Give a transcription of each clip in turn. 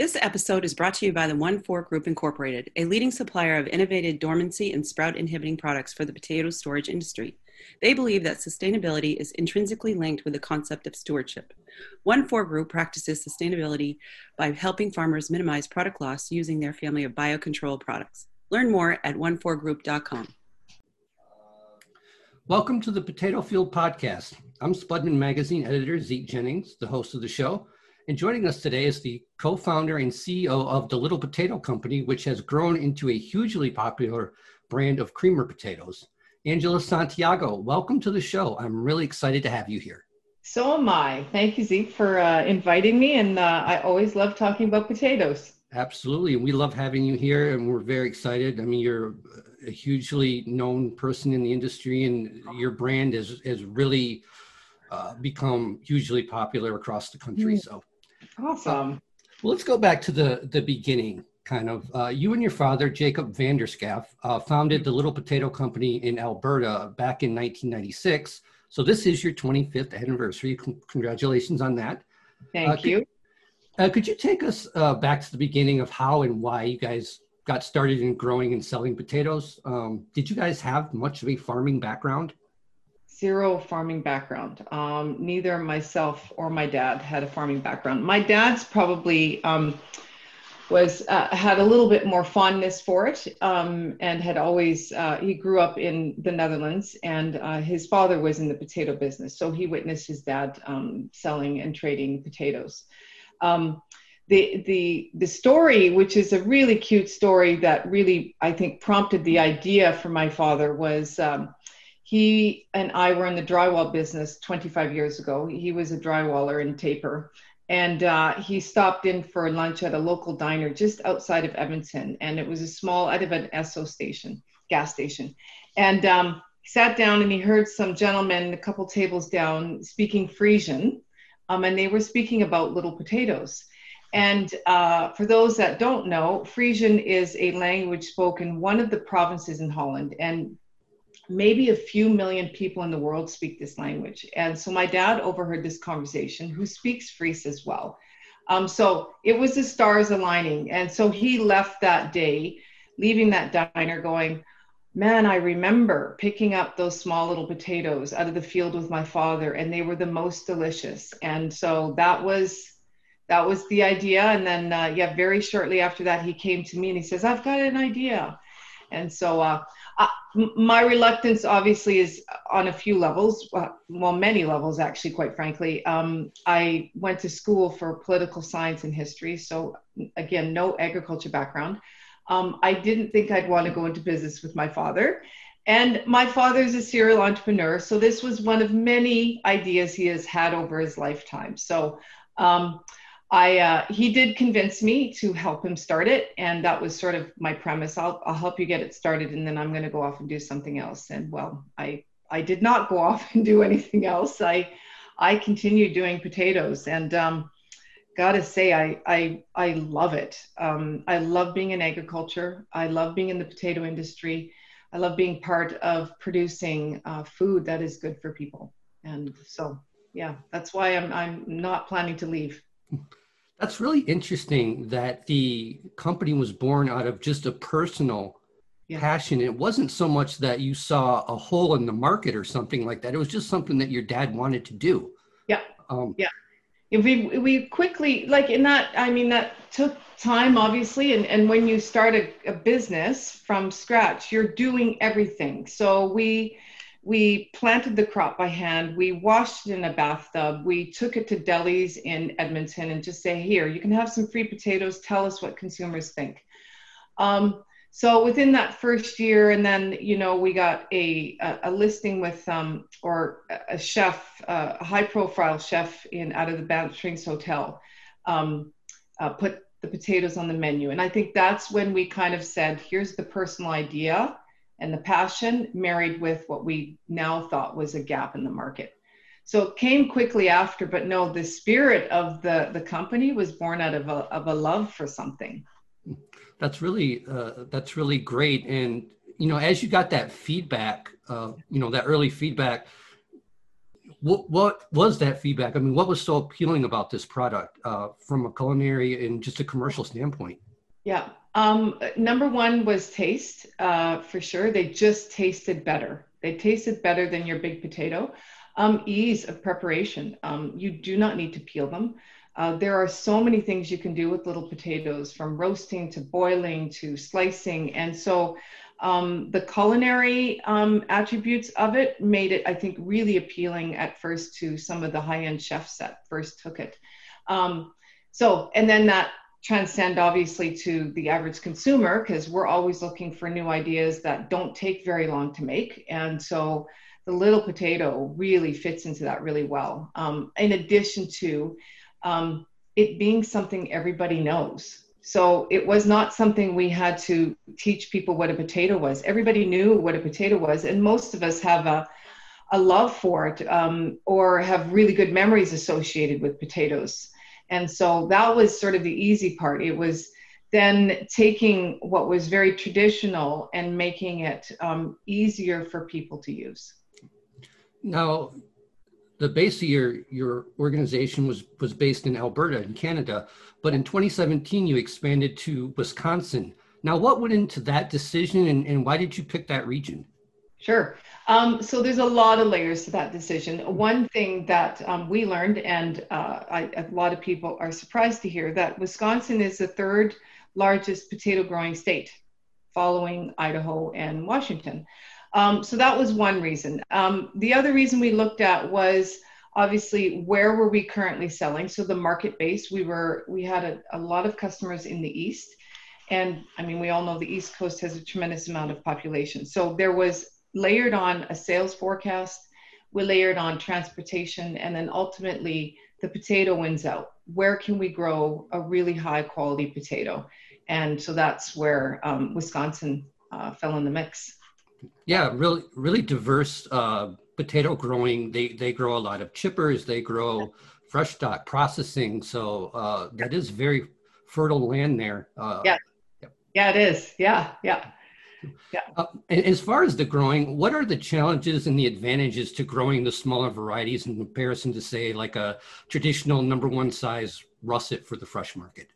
This episode is brought to you by the One Four Group Incorporated, a leading supplier of innovative dormancy and sprout inhibiting products for the potato storage industry. They believe that sustainability is intrinsically linked with the concept of stewardship. One Four Group practices sustainability by helping farmers minimize product loss using their family of biocontrol products. Learn more at onefourgroup.com. Welcome to the Potato Field Podcast. I'm Spudman Magazine editor Zeke Jennings, the host of the show. And joining us today is the co founder and CEO of the Little Potato Company, which has grown into a hugely popular brand of creamer potatoes. Angela Santiago, welcome to the show. I'm really excited to have you here. So am I. Thank you, Zeke, for uh, inviting me. And uh, I always love talking about potatoes. Absolutely. And we love having you here, and we're very excited. I mean, you're a hugely known person in the industry, and your brand has, has really uh, become hugely popular across the country. Mm. So Awesome. Uh, well, let's go back to the the beginning. Kind of, uh, you and your father, Jacob van der Schaaf, uh, founded the Little Potato Company in Alberta back in 1996. So this is your 25th anniversary. C- congratulations on that. Thank uh, you. Could, uh, could you take us uh, back to the beginning of how and why you guys got started in growing and selling potatoes? Um, did you guys have much of a farming background? Zero farming background. Um, neither myself or my dad had a farming background. My dad's probably um, was uh, had a little bit more fondness for it, um, and had always uh, he grew up in the Netherlands, and uh, his father was in the potato business, so he witnessed his dad um, selling and trading potatoes. Um, the the the story, which is a really cute story that really I think prompted the idea for my father, was um, he and I were in the drywall business 25 years ago. He was a drywaller in Taper. And uh, he stopped in for lunch at a local diner just outside of Edmonton. And it was a small, out of an Esso station, gas station. And um, he sat down and he heard some gentlemen a couple tables down speaking Frisian. Um, and they were speaking about little potatoes. And uh, for those that don't know, Frisian is a language spoken one of the provinces in Holland. And maybe a few million people in the world speak this language. And so my dad overheard this conversation, who speaks Fries as well. Um, so it was the stars aligning. And so he left that day, leaving that diner going, Man, I remember picking up those small little potatoes out of the field with my father, and they were the most delicious. And so that was that was the idea. And then, uh, yeah, very shortly after that, he came to me and he says, "I've got an idea." And so uh, uh, my reluctance obviously is on a few levels well many levels actually quite frankly. Um, i went to school for political science and history so again no agriculture background. Um, i didn't think i'd want to go into business with my father. And my father is a serial entrepreneur so this was one of many ideas he has had over his lifetime. So um, I uh, he did convince me to help him start it, and that was sort of my premise. I'll I'll help you get it started, and then I'm going to go off and do something else. And well, I I did not go off and do anything else. I I continued doing potatoes, and um, gotta say I I I love it. Um, I love being in agriculture. I love being in the potato industry. I love being part of producing uh, food that is good for people. And so yeah, that's why I'm I'm not planning to leave. That's really interesting that the company was born out of just a personal yeah. passion. It wasn't so much that you saw a hole in the market or something like that. It was just something that your dad wanted to do. Yeah. Um, yeah. We, we quickly, like in that, I mean, that took time, obviously. And, and when you start a, a business from scratch, you're doing everything. So we, we planted the crop by hand. We washed it in a bathtub. We took it to delis in Edmonton and just say, here, you can have some free potatoes. Tell us what consumers think. Um, so within that first year, and then you know we got a a, a listing with um, or a chef, uh, a high profile chef in out of the Banff Springs Hotel, um, uh, put the potatoes on the menu, and I think that's when we kind of said, here's the personal idea and the passion married with what we now thought was a gap in the market. So it came quickly after, but no, the spirit of the, the company was born out of a, of a love for something. That's really, uh, that's really great. And, you know, as you got that feedback, uh, you know, that early feedback, what, what was that feedback? I mean, what was so appealing about this product uh, from a culinary and just a commercial standpoint? Yeah. Um, number one was taste, uh, for sure. They just tasted better. They tasted better than your big potato. Um, ease of preparation. Um, you do not need to peel them. Uh, there are so many things you can do with little potatoes, from roasting to boiling to slicing. And so um, the culinary um, attributes of it made it, I think, really appealing at first to some of the high end chefs that first took it. Um, so, and then that transcend obviously to the average consumer because we're always looking for new ideas that don't take very long to make. And so the little potato really fits into that really well. Um, in addition to um, it being something everybody knows. So it was not something we had to teach people what a potato was. Everybody knew what a potato was, and most of us have a, a love for it um, or have really good memories associated with potatoes. And so that was sort of the easy part. It was then taking what was very traditional and making it um, easier for people to use. Now, the base of your your organization was was based in Alberta in Canada, but in 2017 you expanded to Wisconsin. Now, what went into that decision, and, and why did you pick that region? Sure. Um, so there's a lot of layers to that decision. One thing that um, we learned, and uh, I, a lot of people are surprised to hear, that Wisconsin is the third largest potato growing state, following Idaho and Washington. Um, so that was one reason. Um, the other reason we looked at was obviously where were we currently selling. So the market base, we were we had a, a lot of customers in the east, and I mean we all know the East Coast has a tremendous amount of population. So there was layered on a sales forecast. We layered on transportation, and then ultimately the potato wins out. Where can we grow a really high quality potato? And so that's where um, Wisconsin uh, fell in the mix. Yeah, really, really diverse uh, potato growing. They they grow a lot of chippers. They grow fresh stock processing. So uh, that is very fertile land there. Uh, yeah, yeah, it is. Yeah, yeah. Yeah. Uh, as far as the growing, what are the challenges and the advantages to growing the smaller varieties in comparison to, say, like a traditional number one size russet for the fresh market?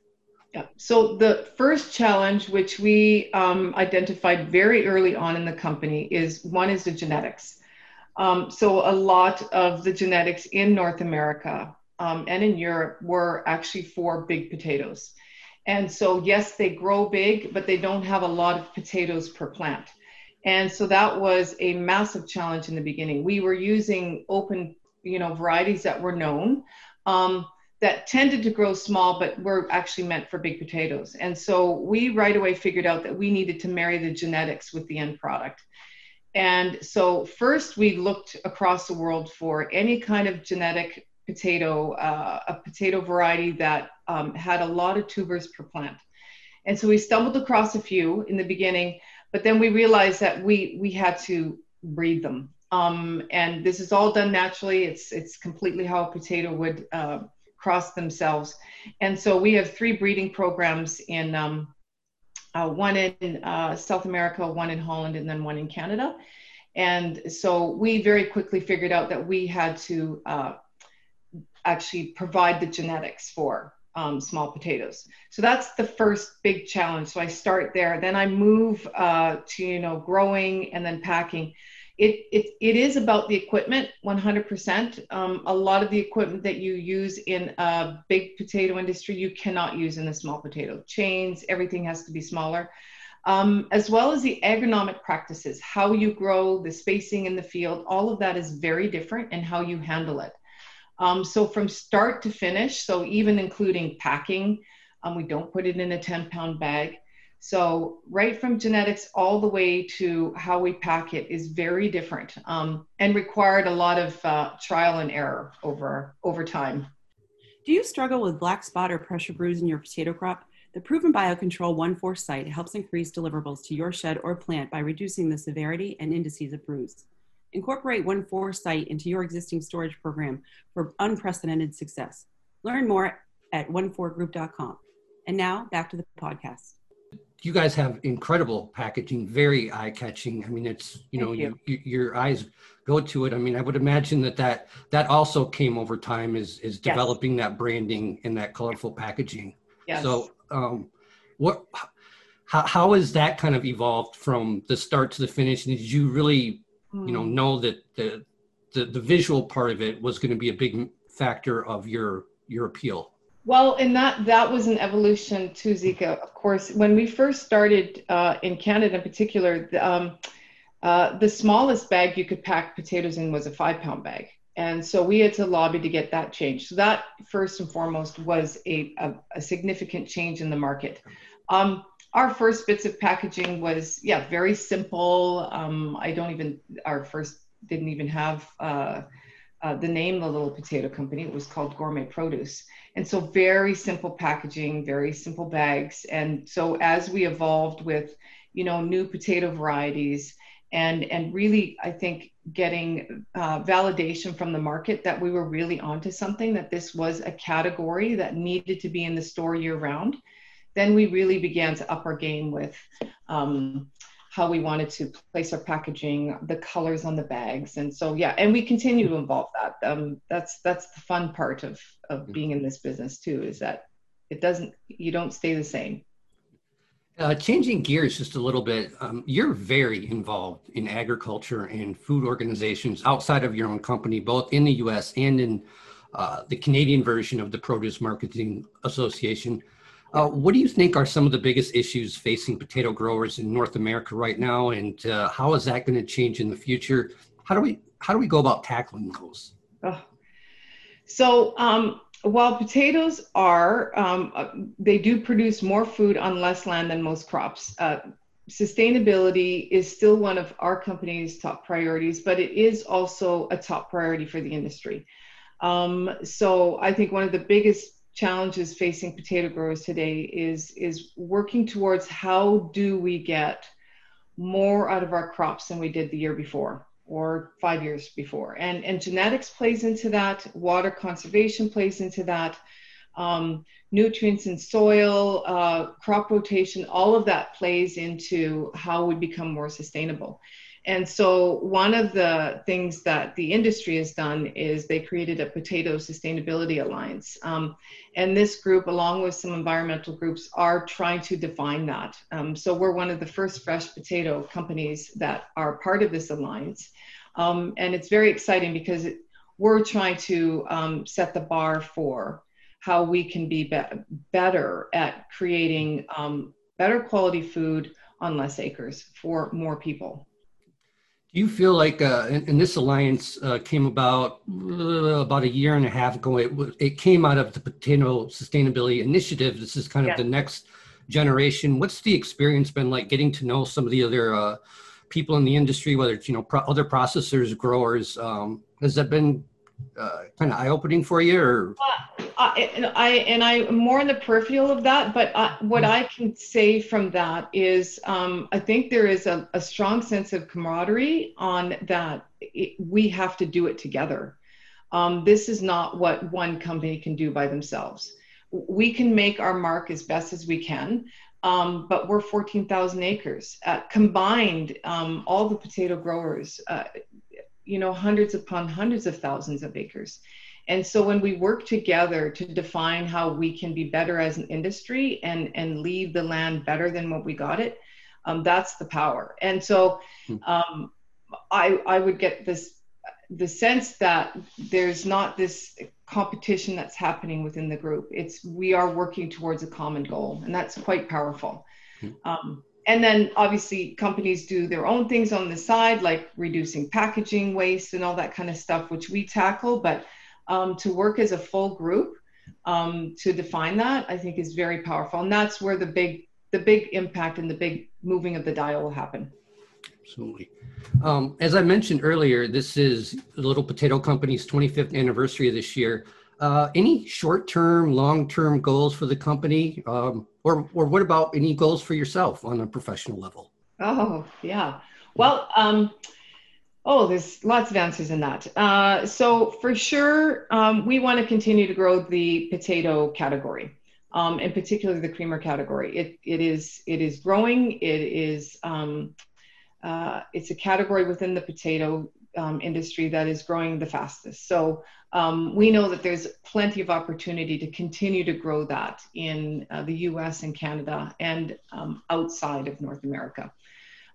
Yeah. So the first challenge, which we um, identified very early on in the company, is one is the genetics. Um, so a lot of the genetics in North America um, and in Europe were actually for big potatoes. And so yes, they grow big, but they don't have a lot of potatoes per plant. And so that was a massive challenge in the beginning. We were using open, you know, varieties that were known. Um, that tended to grow small but were actually meant for big potatoes. And so we right away figured out that we needed to marry the genetics with the end product. And so first we looked across the world for any kind of genetic potato, uh, a potato variety that um, had a lot of tubers per plant. And so we stumbled across a few in the beginning, but then we realized that we we had to breed them. Um, and this is all done naturally. It's it's completely how a potato would uh, cross themselves. And so we have three breeding programs in um, uh, one in uh, South America, one in Holland, and then one in Canada. And so we very quickly figured out that we had to uh, actually provide the genetics for um, small potatoes. So that's the first big challenge. So I start there, then I move uh, to you know growing and then packing it, it, it is about the equipment 100%. Um, a lot of the equipment that you use in a big potato industry, you cannot use in the small potato. Chains, everything has to be smaller. Um, as well as the agronomic practices, how you grow, the spacing in the field, all of that is very different and how you handle it. Um, so from start to finish, so even including packing, um, we don't put it in a 10 pound bag. So right from genetics all the way to how we pack it is very different um, and required a lot of uh, trial and error over over time. Do you struggle with black spot or pressure bruise in your potato crop? The proven biocontrol 1,4SIGHT helps increase deliverables to your shed or plant by reducing the severity and indices of bruise. Incorporate 1,4SIGHT into your existing storage program for unprecedented success. Learn more at 14group.com. And now back to the podcast you guys have incredible packaging, very eye catching. I mean, it's you know you. You, your eyes go to it. I mean, I would imagine that that that also came over time is is developing yes. that branding and that colorful packaging. Yes. So, um, what how how has that kind of evolved from the start to the finish? And did you really, mm. you know, hmm. know that the, the the visual part of it was going to be a big factor of your your appeal? Well, and that that was an evolution to Zeke. Of course, when we first started uh, in Canada, in particular, the, um, uh, the smallest bag you could pack potatoes in was a five pound bag, and so we had to lobby to get that changed. So that first and foremost was a a, a significant change in the market. Um, our first bits of packaging was yeah very simple. Um, I don't even our first didn't even have. Uh, uh, the name the little potato company it was called gourmet produce and so very simple packaging very simple bags and so as we evolved with you know new potato varieties and and really i think getting uh, validation from the market that we were really onto something that this was a category that needed to be in the store year round then we really began to up our game with um, how we wanted to place our packaging, the colors on the bags, and so yeah, and we continue to involve that. Um, that's that's the fun part of of mm-hmm. being in this business too, is that it doesn't you don't stay the same. Uh, changing gears just a little bit, um, you're very involved in agriculture and food organizations outside of your own company, both in the U.S. and in uh, the Canadian version of the Produce Marketing Association. Uh, what do you think are some of the biggest issues facing potato growers in North America right now, and uh, how is that going to change in the future? How do we how do we go about tackling those? Oh. So um, while potatoes are um, uh, they do produce more food on less land than most crops. Uh, sustainability is still one of our company's top priorities, but it is also a top priority for the industry. Um, so I think one of the biggest challenges facing potato growers today is is working towards how do we get more out of our crops than we did the year before or five years before. And and genetics plays into that. Water conservation plays into that. Um, nutrients in soil uh, crop rotation all of that plays into how we become more sustainable and so, one of the things that the industry has done is they created a Potato Sustainability Alliance. Um, and this group, along with some environmental groups, are trying to define that. Um, so, we're one of the first fresh potato companies that are part of this alliance. Um, and it's very exciting because it, we're trying to um, set the bar for how we can be, be- better at creating um, better quality food on less acres for more people. Do you feel like, uh, and, and, this alliance uh, came about uh, about a year and a half ago. It, it came out of the Potato Sustainability Initiative. This is kind of yeah. the next generation. What's the experience been like getting to know some of the other uh, people in the industry, whether it's you know pro- other processors, growers? Um, has that been uh, kind of eye opening for you, or? I, and I I'm more in the peripheral of that, but I, what. I can say from that is um, I think there is a, a, strong sense of camaraderie on that it, we have to do it together. Um, this is not what one company can do by themselves. We can make our mark as best as we can, um, but we're 14,000 acres. Uh, combined, um, all the potato growers, uh, you know, hundreds upon hundreds of thousands of acres. And so when we work together to define how we can be better as an industry and, and leave the land better than what we got it, um, that's the power. And so hmm. um, I, I would get this the sense that there's not this competition that's happening within the group. It's we are working towards a common goal, and that's quite powerful. Hmm. Um, and then obviously companies do their own things on the side, like reducing packaging waste and all that kind of stuff, which we tackle. But um, to work as a full group um, to define that, I think is very powerful. And that's where the big the big impact and the big moving of the dial will happen. Absolutely. Um, as I mentioned earlier, this is the Little Potato Company's 25th anniversary this year. Uh, any short-term, long-term goals for the company, um, or or what about any goals for yourself on a professional level? Oh yeah. Well, um, Oh, there's lots of answers in that. Uh, so for sure, um, we want to continue to grow the potato category. um, and particularly the creamer category. It, it is it is growing. It is um, uh, it's a category within the potato um, industry that is growing the fastest. So um, we know that there's plenty of opportunity to continue to grow that in uh, the U.S. and Canada and um, outside of North America.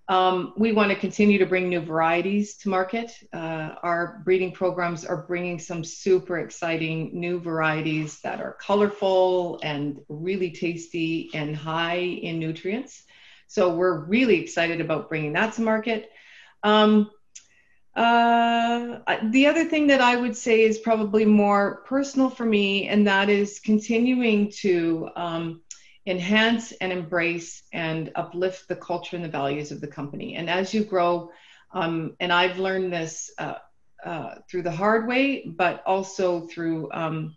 Um, we want to continue to bring new varieties to market. Uh, our breeding programs are bringing some super exciting new varieties that are colorful and really tasty and high in nutrients. So we're really excited about bringing that to market. Um, uh, the other thing that I would say is probably more personal for me, and that is continuing to um, enhance and embrace and uplift the culture and the values of the company. And as you grow, um, and I've learned this uh, uh, through the hard way, but also through um,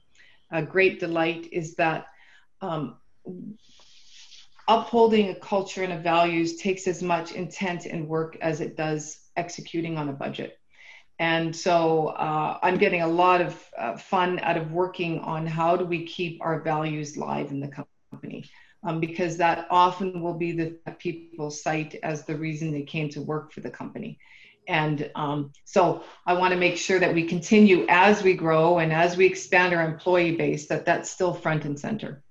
a great delight, is that um, upholding a culture and a values takes as much intent and work as it does executing on a budget. And so uh, I'm getting a lot of uh, fun out of working on how do we keep our values live in the company. Um, because that often will be the people cite as the reason they came to work for the company. And um, so I want to make sure that we continue as we grow and as we expand our employee base, that that's still front and center.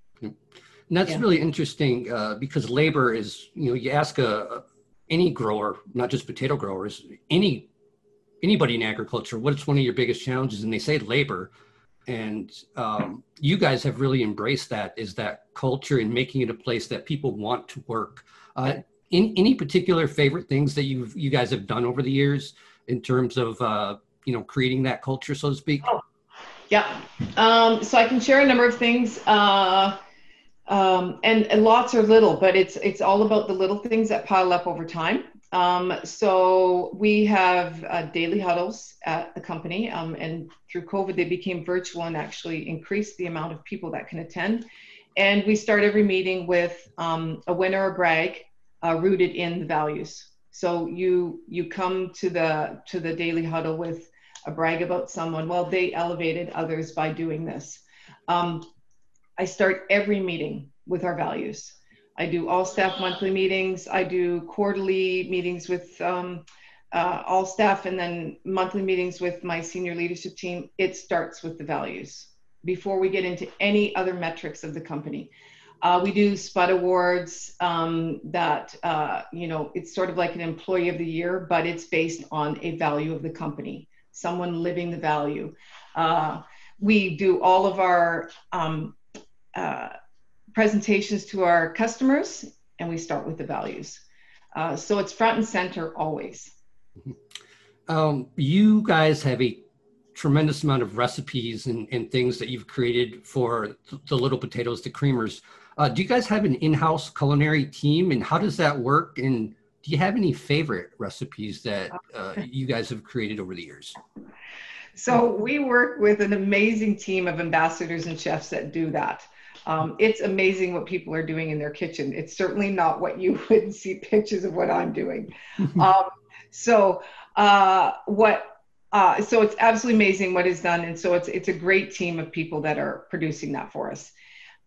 And that's yeah. really interesting uh, because labor is, you know, you ask a, any grower, not just potato growers, any anybody in agriculture, what's one of your biggest challenges? And they say labor. And um, you guys have really embraced that is that culture and making it a place that people want to work. Uh, in, any particular favorite things that you've you guys have done over the years in terms of uh, you know creating that culture, so to speak? Oh, yeah. Um, so I can share a number of things. Uh, um, and, and, lots are little, but it's it's all about the little things that pile up over time. Um, so we have uh, daily huddles at the company, um, and through COVID, they became virtual and actually increased the amount of people that can attend. And we start every meeting with um, a winner or brag uh, rooted in the values. So you you come to the to the daily huddle with a brag about someone. Well, they elevated others by doing this. Um, I start every meeting with our values. I do all staff monthly meetings. I do quarterly meetings with um, uh, all staff and then monthly meetings with my senior leadership team. It starts with the values before we get into any other metrics of the company. Uh, we do SPUD awards um, that, uh, you know, it's sort of like an employee of the year, but it's based on a value of the company, someone living the value. Uh, we do all of our um, uh, presentations to our customers, and we start with the values. Uh, so it's front and center always. Um, you guys have a tremendous amount of recipes and, and things that you've created for the little potatoes, the creamers. Uh, do you guys have an in-house culinary team, and how does that work? And do you have any favorite recipes that uh, you guys have created over the years? So we work with an amazing team of ambassadors and chefs that do that. Um, it's amazing what people are doing in their kitchen. It's certainly not what you would see pictures of what I'm doing. um, so uh, what? Uh, so it's absolutely amazing what is done, and so it's it's a great team of people that are producing that for us.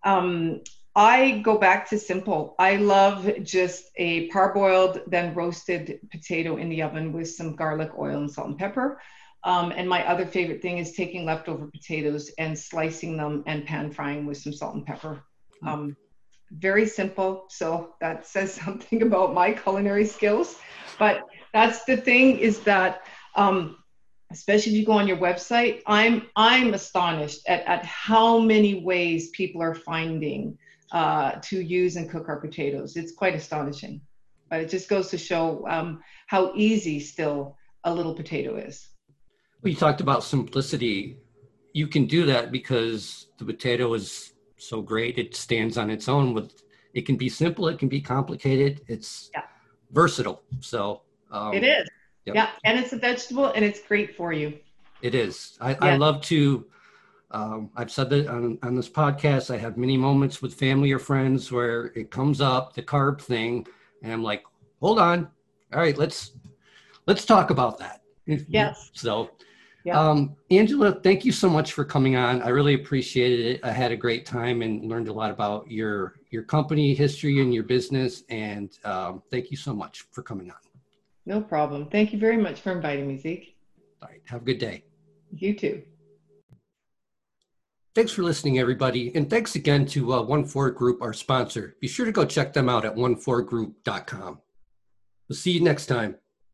Um, I go back to simple. I love just a parboiled, then roasted potato in the oven with some garlic, oil, and salt and pepper. Um, and my other favorite thing is taking leftover potatoes and slicing them and pan frying with some salt and pepper. Hmm. Um, very simple. So that says something about my culinary skills. But that's the thing is that, um, especially if you go on your website, I'm I'm astonished at, at how many ways people are finding uh, to use and cook our potatoes. It's quite astonishing. But it just goes to show um, how easy still a little potato is. We talked about simplicity. You can do that because the potato is so great. It stands on its own. With it can be simple. It can be complicated. It's yeah. versatile. So um, it is. Yep. Yeah, and it's a vegetable, and it's great for you. It is. I, yeah. I love to. Um, I've said that on, on this podcast. I have many moments with family or friends where it comes up the carb thing, and I'm like, "Hold on, all right, let's let's talk about that." Yes. so Yeah. Um, Angela, thank you so much for coming on. I really appreciated it. I had a great time and learned a lot about your your company history and your business. And um, thank you so much for coming on. No problem. Thank you very much for inviting me, Zeke. All right. Have a good day. You too. Thanks for listening, everybody. And thanks again to uh, One Four Group, our sponsor. Be sure to go check them out at onefourgroup.com. We'll see you next time.